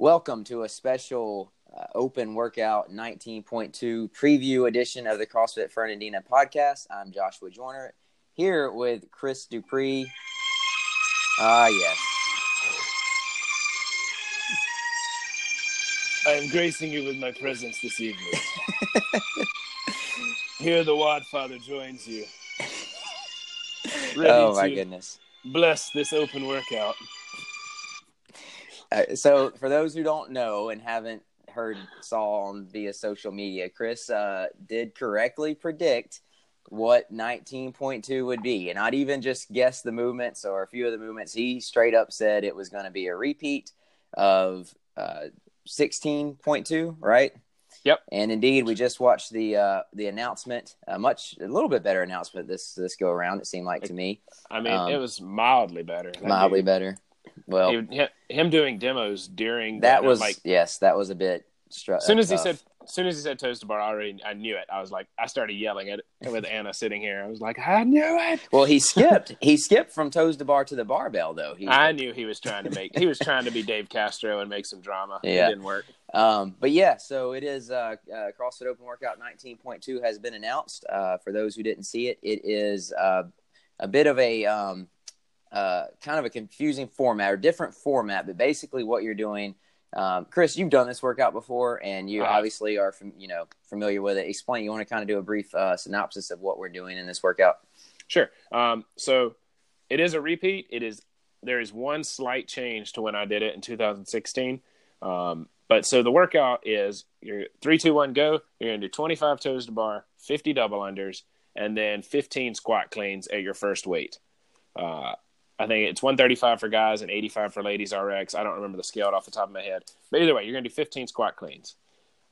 Welcome to a special uh, open workout 19.2 preview edition of the CrossFit Fernandina podcast. I'm Joshua Joyner here with Chris Dupree. Ah, yes. I am gracing you with my presence this evening. Here the Wadfather joins you. Ready oh, my goodness. Bless this open workout. Uh, so, for those who don't know and haven't heard, saw on via social media, Chris uh, did correctly predict what 19.2 would be, and not even just guess the movements or a few of the movements. He straight up said it was going to be a repeat of uh, 16.2, right? Yep. And indeed, we just watched the uh, the announcement. A much a little bit better announcement this this go around. It seemed like to me I mean, Um, it was mildly better. That mildly dude- better. Well, he- him doing demos during that the- was like yes, that was a bit. Stru- as soon as he said as soon as he said toes to bar, I already I knew it. I was like I started yelling at it with Anna sitting here. I was like, I knew it. Well, he skipped. he skipped from toes to bar to the barbell, though. He, I knew he was trying to make he was trying to be Dave Castro and make some drama. Yeah. It didn't work. um, but yeah, so it is. Uh, uh, CrossFit Open Workout 19.2 has been announced. Uh, for those who didn't see it, it is uh, a bit of a um, uh, kind of a confusing format or different format. But basically, what you're doing, um, Chris, you've done this workout before, and you have. obviously are fam- you know familiar with it. Explain. You want to kind of do a brief uh, synopsis of what we're doing in this workout? Sure. Um, so it is a repeat. It is there is one slight change to when I did it in 2016. Um, but so the workout is you're three, two, one, go. You're gonna do 25 toes to bar, 50 double unders, and then 15 squat cleans at your first weight. Uh, I think it's 135 for guys and 85 for ladies RX. I don't remember the scale off the top of my head, but either way, you're gonna do 15 squat cleans.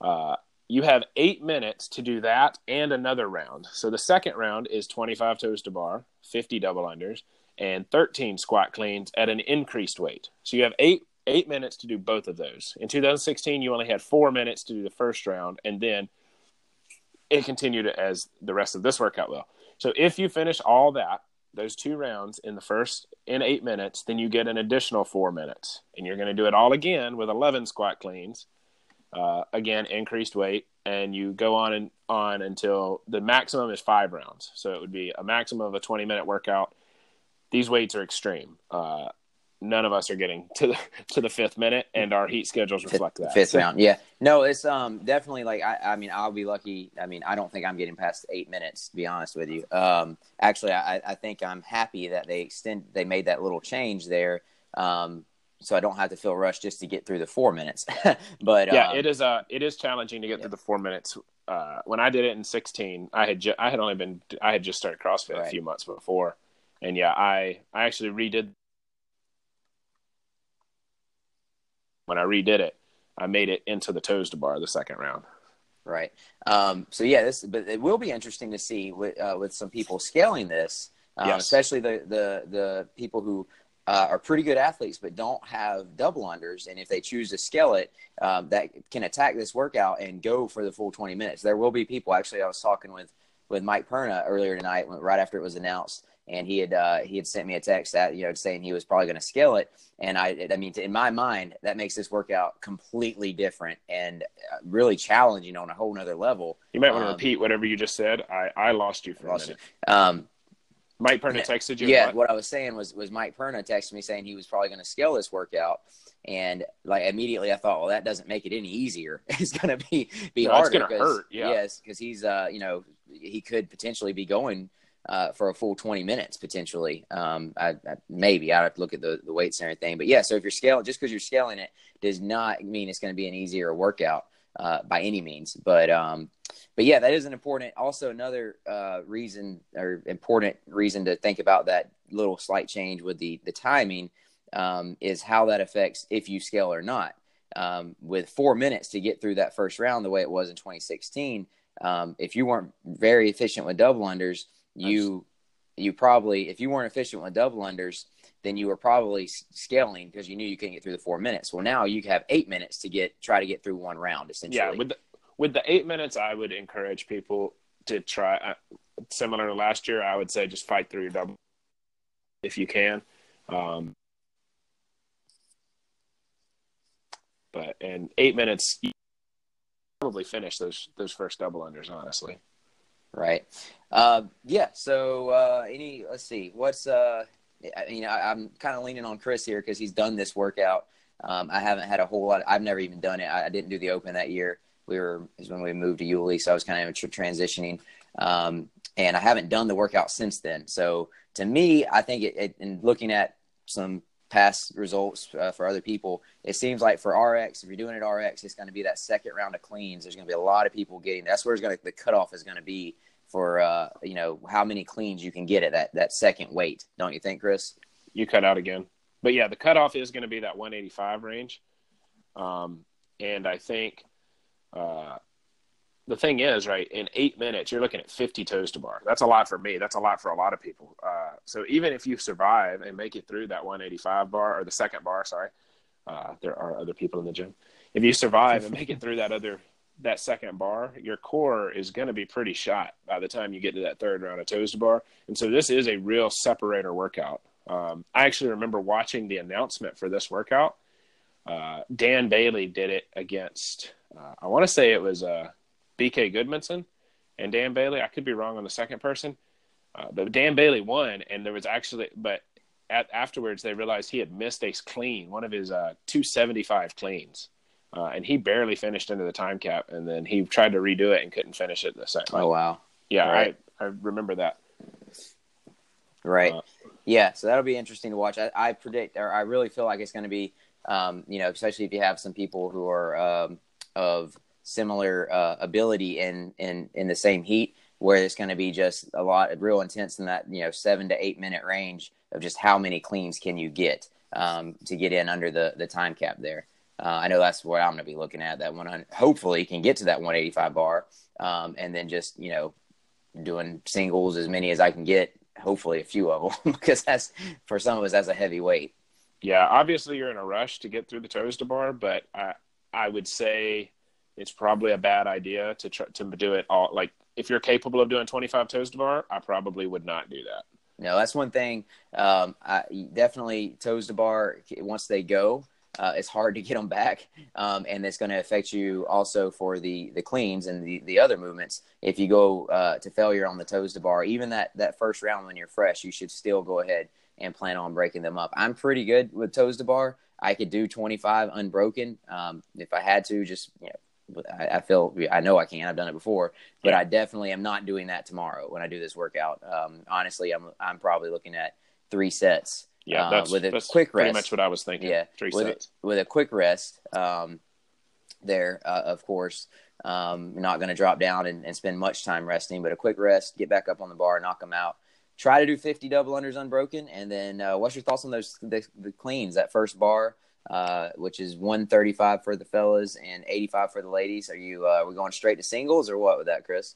Uh, you have eight minutes to do that and another round. So the second round is 25 toes to bar, 50 double unders, and 13 squat cleans at an increased weight. So you have eight eight minutes to do both of those. In 2016, you only had four minutes to do the first round, and then it continued as the rest of this workout will. So if you finish all that, those two rounds in the first in eight minutes, then you get an additional four minutes, and you're going to do it all again with 11 squat cleans uh, again increased weight and you go on and on until the maximum is five rounds. So it would be a maximum of a 20 minute workout. These weights are extreme. Uh, none of us are getting to the to the fifth minute and our heat schedules reflect that Fifth round, yeah. No, it's um definitely like I, I mean I'll be lucky. I mean I don't think I'm getting past eight minutes to be honest with you. Um, actually I, I think I'm happy that they extend they made that little change there. Um, so I don't have to feel rushed just to get through the four minutes. but yeah um, it is uh it is challenging to get yeah. through the four minutes uh, when I did it in 16 I had ju- I had only been I had just started CrossFit Right. a few months before and yeah I I actually redid when I redid it I made it into the toes to bar the second round Right. Um, so yeah, this but it will be interesting to see with uh, with some people scaling this, um, Yes. especially the the the people who uh, are pretty good athletes but don't have double unders, and if they choose to scale it, um, that can attack this workout and go for the full twenty minutes. There will be people. Actually, I was talking with with Mike Perna earlier tonight, right after it was announced, and he had uh, he had sent me a text that you know saying he was probably going to scale it, and I I mean in my mind that makes this workout completely different and uh, really challenging on a whole nother level. you might want to Um, repeat whatever you just said I I lost you for a Lost minute Um, Mike Perna texted you yeah, what? what I was saying was was Mike Perna texted me saying he was probably going to scale this workout, and like immediately I thought, well, that doesn't make it any easier. it's going to be be No, it's harder. gonna 'cause- hurt, yeah. Yes, because he's uh you know he could potentially be going uh for a full twenty minutes potentially. Um, I, I maybe I have to look at the the weights and everything, but yeah. So if you're scaling, just because you're scaling it does not mean it's going to be an easier workout uh, by any means. But um, but yeah, that is an important. Also, another uh, reason or important reason to think about that little slight change with the the timing um, is how that affects if you scale or not. Um, with four minutes to get through that first round, the way it was in 2016, um, if you weren't very efficient with double unders, you you probably if you weren't efficient with double unders, then you were probably scaling because you knew you couldn't get through the four minutes. Well, now you have eight minutes to get try to get through one round essentially. Yeah, with the, with the eight minutes, I would encourage people to try. Uh, similar to last year, I would say just fight through your double if you can. Um, But in eight minutes, you probably finish those those first double unders. Honestly, right? Uh, yeah. So uh, any, let's see, what's uh, you know, I, am kind of leaning on Chris here because he's done this workout. Um, I haven't had a whole lot. I've never even done it. I, I, didn't do the open that year. We were is when we moved to Yulee, so I was kind of transitioning. Um, and I haven't done the workout since then. So to me, I think it, it in looking at some past results uh, for other people, it seems like for RX, if you're doing it RX, it's going to be that second round of cleans. There's going to be a lot of people getting. That's where to the cutoff is going to be for uh, you know how many cleans you can get at that that second weight. Don't you think, Chris? You cut out again, but yeah, the cutoff is going to be that 185 range, um, and I think. Uh, the thing is, right, in eight minutes, you're looking at 50 toes to bar. That's a lot for me. That's a lot for a lot of people. Uh, so even if you survive and make it through that 185 bar or the second bar, sorry, uh, there are other people in the gym. If you survive and make it through that other that second bar, your core is going to be pretty shot by the time you get to that third round of toes to bar. And so this is a real separator workout. Um, I actually remember watching the announcement for this workout. Uh, Dan Bailey did it against, uh, I want to say it was uh, BK Gudmundsson and Dan Bailey. I could be wrong on the second person, uh, but Dan Bailey won, and there was actually, but at, afterwards they realized he had missed a clean, one of his uh, 275 cleans. Uh, and he barely finished into the time cap, and then he tried to redo it and couldn't finish it the second. Oh wow! Yeah, right. I I remember that. Right. Uh, yeah, so that'll be interesting to watch. I, I predict, or I really feel like it's going to be, um, you know, especially if you have some people who are um, of similar uh, ability in in in the same heat, where it's going to be just a lot real intense in that you know seven to eight minute range of just how many cleans can you get um, to get in under the the time cap there. Uh, I know that's what I'm going to be looking at. That one hopefully, can get to that 185 bar, um, and then just you know doing singles as many as I can get. Hopefully, a few of them because that's for some of us that's a heavy weight. Yeah, obviously you're in a rush to get through the toes to bar, but I I would say it's probably a bad idea to to do it all. Like if you're capable of doing 25 toes to bar, I probably would not do that. No, that's one thing. Um, I definitely toes to bar once they go uh, it's hard to get them back, um, and it's going to affect you also for the the cleans and the the other movements. If you go uh, to failure on the toes to bar, even that that first round when you're fresh, you should still go ahead and plan on breaking them up. I'm pretty good with toes to bar. I could do 25 unbroken um, if I had to. Just you know, I, I, feel I know I can. I've done it before, but yeah. I definitely am not doing that tomorrow when I do this workout. Um, honestly, I'm I'm probably looking at three sets yeah, uh, that's, with a that's quick rest. Pretty much what I was thinking. Yeah, three with sets a, with a quick rest. Um, there, uh, of course, um, not going to drop down and, and, spend much time resting, but a quick rest, get back up on the bar, knock them out. Try to do 50 double unders unbroken, and then uh, what's your thoughts on those the, the cleans? That first bar, uh, which is 135 for the fellas and 85 for the ladies. Are you uh, we going straight to singles or what with that, Chris?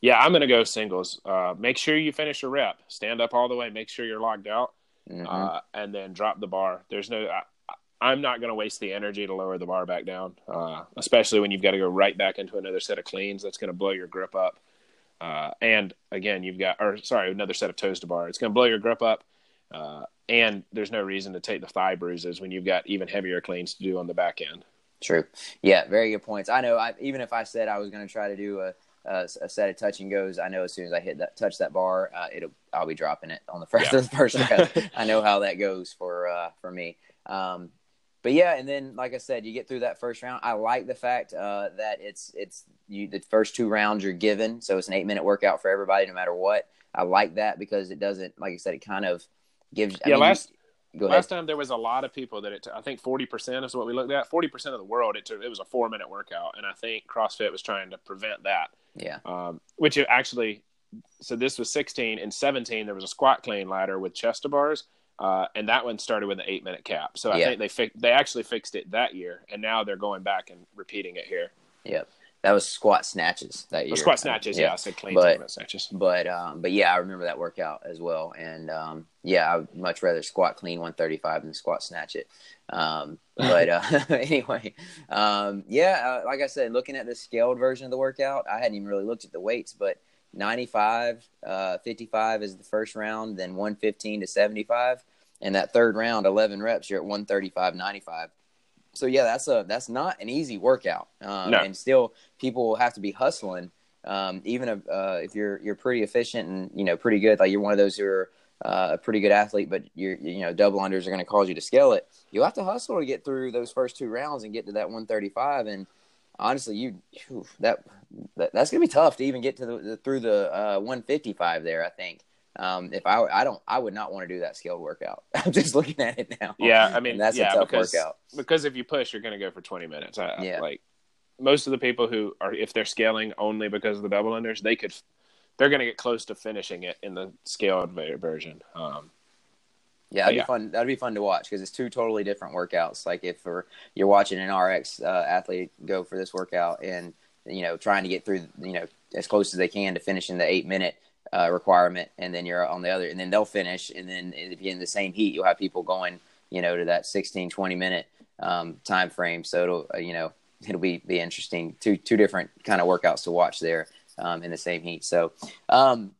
Yeah, I'm going to go singles. Uh, make sure you finish your rep. Stand up all the way. Make sure you're locked out mm-hmm. uh, and then drop the bar. There's no, I, am not going to waste the energy to lower the bar back down, uh, especially when you've got to go right back into another set of cleans. That's going to blow your grip up. Uh, and again, you've got, or sorry, another set of toes to bar. It's going to blow your grip up. Uh, and there's no reason to take the thigh bruises when you've got even heavier cleans to do on the back end. True. Yeah, very good points. I know. I, even if I said I was going to try to do a uh, a set of touch and goes, I know as soon as I hit that touch that bar, uh, it'll I'll be dropping it on the first yeah. the first I know how that goes for uh, for me. Um, but yeah, and then like I said, you get through that first round. I like the fact uh, that it's it's you the first two rounds you're given, so it's an eight minute workout for everybody, no matter what. I like that because it doesn't, like I said, it kind of gives. I yeah, mean, last last time there was a lot of people that it. T- I think forty percent is what we looked at. Forty percent of the world, it took, it was a four minute workout, and I think CrossFit was trying to prevent that. Yeah. Um, which actually, so this was 16 and 17. There was a squat clean ladder with chest to bars, uh, and that one started with an eight minute cap. So I yeah. think they fi- they actually fixed it that year, and now they're going back and repeating it here. Yep. That was squat snatches that year. squat snatches, yeah. yeah. I said clean but, snatches. But um, but yeah, I remember that workout as well. And um, yeah, I would much rather squat clean 135 than squat snatch it. Um, but uh, anyway, um, yeah, uh, like I said, looking at the scaled version of the workout, I hadn't even really looked at the weights, but 95, uh, 55 is the first round, then 115 to 75. And that third round, 11 reps, you're at 135, 95. So yeah, that's a that's not an easy workout, um, No. and still people will have to be hustling. Um, even if, uh, if you're you're pretty efficient and you know pretty good, like you're one of those who are uh, a pretty good athlete, but you're you know double unders are going to cause you to scale it. You'll have to hustle to get through those first two rounds and get to that 135. And honestly, you phew, that, that that's going to be tough to even get to the, the through the uh, 155 there. I think. Um, if I I don't I would not want to do that scaled workout. I'm just looking at it now. Yeah, I mean, And that's yeah, a tough because, workout. Because if you push, you're going to go for 20 minutes. I, Yeah. like most of the people who are, if they're scaling only because of the double unders, they could, they're going to get close to finishing it in the scaled version. Um, Yeah, that'd Yeah. be fun. That'd be fun to watch because it's two totally different workouts. Like if for, you're watching an RX uh, athlete go for this workout and you know trying to get through you know as close as they can to finishing the eight minute uh, requirement, and then you're on the other, and then they'll finish, and then if you're in the same heat, you'll have people going you know to that 16, 20 minute um, time frame. So it'll uh, you know it'll be be interesting. Two two different kind of workouts to watch there um, in the same heat. So um,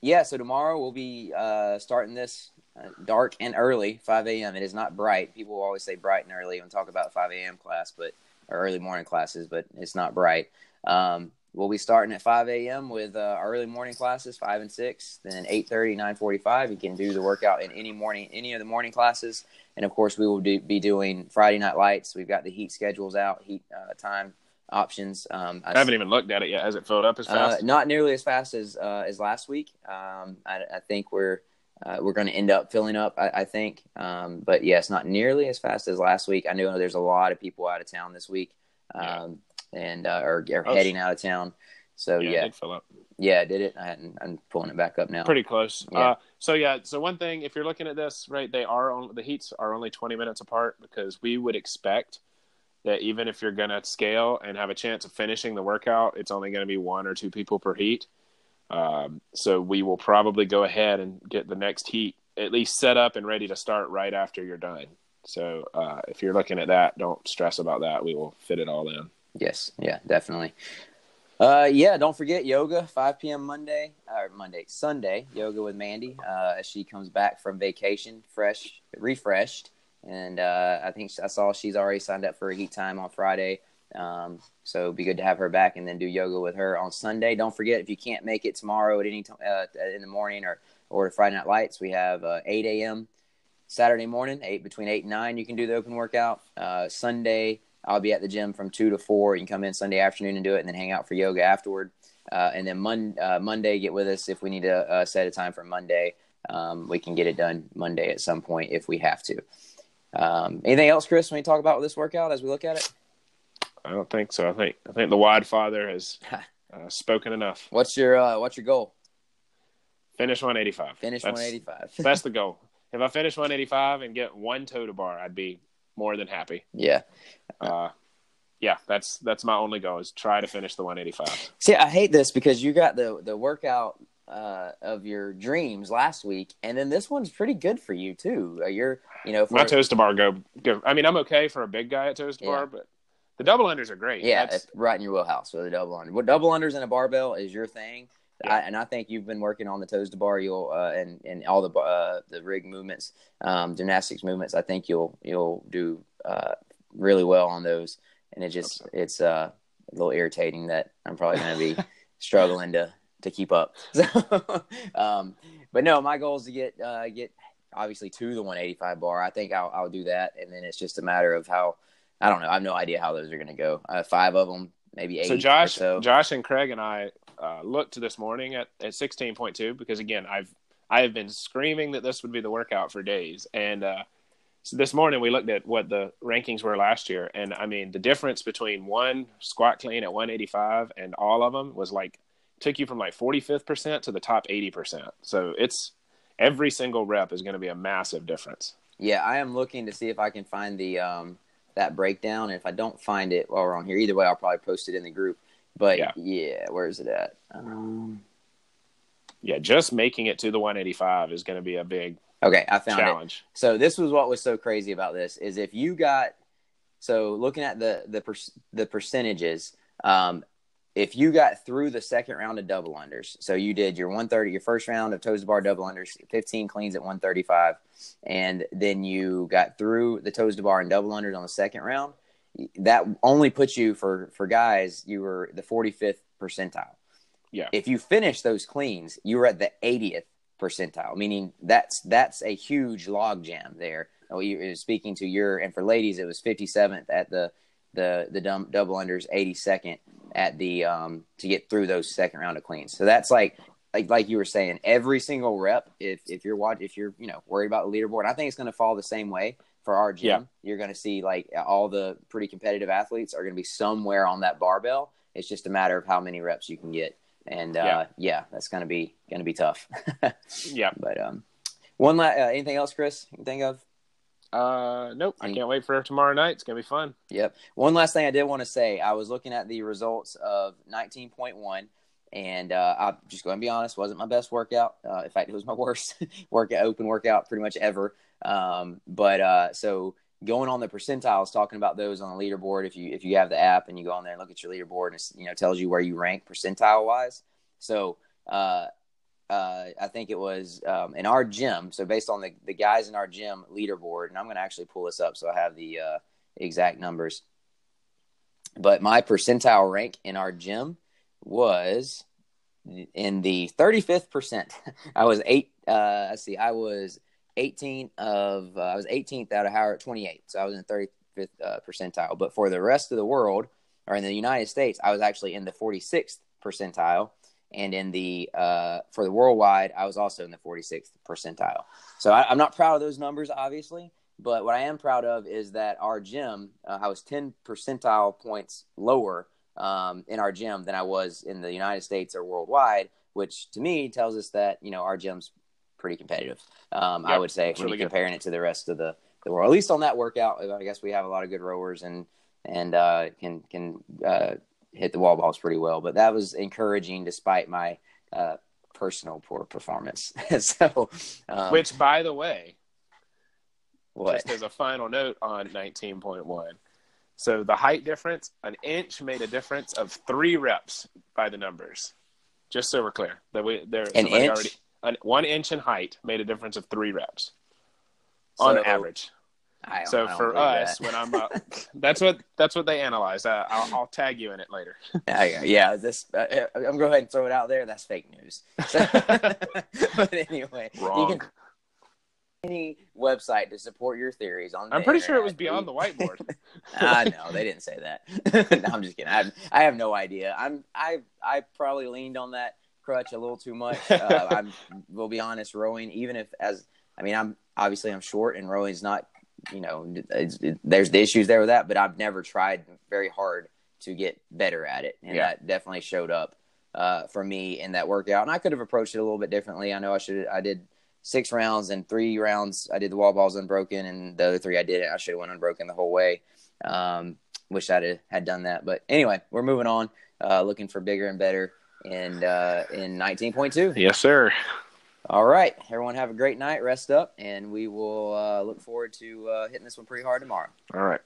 yeah, so tomorrow we'll be uh, starting this uh, dark and early, 5 a.m. It is not bright. People always say bright and early when talk about 5 a.m. class, but or early morning classes, but it's not bright. Um, we'll be starting at 5 a.m. with uh, our early morning classes, 5 and 6. Then 8:30, 9:45, you can do the workout in any morning, any of the morning classes. And of course, we will do, be doing Friday night lights. We've got the heat schedules out, heat uh, time options. Um, I haven't even looked at it yet. Has it filled up as uh, fast? not nearly as fast as uh, as last week. Um, I, I think we're uh, we're going to end up filling up. I, I think, um, but yes, not nearly as fast as last week. I know there's a lot of people out of town this week, um, and uh, are, are Oh, heading out of town. So yeah, yeah, it fill up. yeah, I did it. I hadn't, I'm pulling it back up now. Pretty close. Yeah. Uh, so yeah, so one thing, if you're looking at this, right, they are on the heats are only 20 minutes apart because we would expect that even if you're going to scale and have a chance of finishing the workout, it's only going to be one or two people per heat. Um, so we will probably go ahead and get the next heat at least set up and ready to start right after you're done. So uh, if you're looking at that, don't stress about that. We will fit it all in. Yes, yeah, definitely. Uh, yeah, don't forget yoga, 5 p.m. Monday or Monday, Sunday, yoga with Mandy. Uh, as she comes back from vacation, fresh, refreshed, and uh, I think I saw she's already signed up for a heat time on Friday. Um, so it'd be good to have her back and then do yoga with her on Sunday. Don't forget if you can't make it tomorrow at any time uh, in the morning or or Friday Night Lights, we have uh, 8 a.m. Saturday morning, eight between eight and nine. You can do the open workout. Uh, Sunday, I'll be at the gym from two to four. You can come in Sunday afternoon and do it, and then hang out for yoga afterward. Uh, and then Mon- uh, Monday, get with us if we need to uh, set a time for Monday. Um, we can get it done Monday at some point if we have to. Um, anything else, Chris? When you talk about this workout as we look at it, I don't think so. I think I think the Wadfather has uh, spoken enough. what's your uh, what's your goal? Finish 185. Finish That's- 185. That's the goal. If I finish 185 and get one toe to bar, I'd be more than happy. yeah. Uh, yeah, that's that's my only goal is try to finish the 185. See, I hate this because you got the the workout uh, of your dreams last week, and then this one's pretty good for you too. Uh, you're, you know, for, My toes to bar go, go. I mean, I'm okay for a big guy at toes to Yeah. bar, but the double unders are great. yeah, right in your wheelhouse with a double under. What double unders and a barbell is your thing, Yeah. I, and I think you've been working on the toes to bar. You'll uh, and and all the uh, the rig movements, um, gymnastics movements. I think you'll you'll do uh, really well on those. And it just Hope it's uh, a little irritating that I'm probably going to be struggling to to keep up. So, um, but no, my goal is to get uh, get obviously to the 185 bar. I think I'll I'll do that, and then it's just a matter of how I don't know. I have no idea how those are going to go. Uh, five of them, maybe eight. so Josh, so. Josh and Craig and I uh, looked to this morning at, at 16.2 because again, I've I have been screaming that this would be the workout for days, and uh, so this morning we looked at what the rankings were last year, and I mean the difference between one squat clean at 185 and all of them was like took you from like 45th percent to the top 80 percent. So it's every single rep is going to be a massive difference. Yeah, I am looking to see if I can find the um that breakdown. And if I don't find it while we're on here, either way, I'll probably post it in the group. But Yeah. yeah, where is it at? Um, Yeah, just making it to the 185 is going to be a big okay, I found it. challenge. So this was what was so crazy about this is if you got so looking at the the per, the percentages, um, if you got through the second round of double unders, so you did your 130, your first round of toes to bar double unders, 15 cleans at 135, and then you got through the toes to bar and double unders on the second round, that only puts you for for guys, you were the 45th percentile. Yeah. If you finish those cleans, you were at the 80th percentile, meaning that's that's a huge log jam there. You speaking to your and for ladies, it was 57th at the the the dumb, double unders, 82nd at the um to get through those second round of cleans. So that's like like like you were saying, every single rep. If if you're watch if you're you know worried about the leaderboard, I think it's going to fall the same way for our gym. Yeah. You're going to see like all the pretty competitive athletes are going to be somewhere on that barbell. It's just a matter of how many reps you can get, and uh, yeah. Yeah. that's going to be going to be tough. Yeah. but um, one la- uh, anything else, Chris? You can think of? Uh, nope. I can't wait for tomorrow night. It's gonna be fun. Yep. One last thing I did want to say, I was looking at the results of 19.1, and uh, I'm just going to be honest, wasn't my best workout. Uh, in fact, it was my worst workout, open workout pretty much ever. Um, but uh, so going on the percentiles, talking about those on the leaderboard. If you if you have the app and you go on there and look at your leaderboard, and it's, you know tells you where you rank percentile wise. So uh, uh, I think it was um, in our gym. So based on the, the guys in our gym leaderboard, and I'm going to actually pull this up so I have the uh, exact numbers. But my percentile rank in our gym was in the 35th percent. I was eight. Uh, let's see, I was 18 of uh, I was 18th out of Howard 28. So I was in 35th uh, percentile. But for the rest of the world or in the United States, I was actually in the 46th percentile and in the uh, for the worldwide, I was also in the 46th percentile. So I, I'm not proud of those numbers, obviously, but what I am proud of is that our gym, uh, I was 10 percentile points lower um, in our gym than I was in the United States or worldwide, which to me tells us that you know our gym's pretty competitive. Um, I would say when really you're good. comparing it to the rest of the, the world, at least on that workout. I guess we have a lot of good rowers and and uh, can can uh, hit the wall balls pretty well. But that was encouraging despite my uh, personal poor performance. so, um, Which, by the way, what? just as a final note on 19.1. So the height difference, an inch made a difference of three reps by the numbers. Just so we're clear that we there An inch? an, one inch in height made a difference of three reps on average. I don't- I So for us, that. when I'm up, that's what that's what they analyzed. Uh, I'll, I'll tag you in it later. yeah, yeah, this uh, I'm going to go ahead and throw it out there. That's fake news. So- but anyway, Wrong. you can any website to support your theories on. I'm pretty sure it was beyond the whiteboard. I know they didn't say that. no, I'm just kidding. I have, I have no idea. I'm I I probably leaned on that crutch a little too much. Uh, I'm will be honest. Rowing, even if as I mean, I'm obviously I'm short and rowing's not. You know, it's, it, there's the issues there with that, but I've never tried very hard to get better at it, and Yeah. that definitely showed up uh, for me in that workout. And I could have approached it a little bit differently. I know I should. I did six rounds and three rounds I did the wall balls unbroken, and the other three I didn't. I should have went unbroken the whole way. Um, wish I'd have, had done that, but anyway, we're moving on. Uh, looking for bigger and better and uh, in 19.2. yes, sir. All right, everyone have a great night. Rest up, and we will uh, look forward to uh, hitting this one pretty hard tomorrow. All right.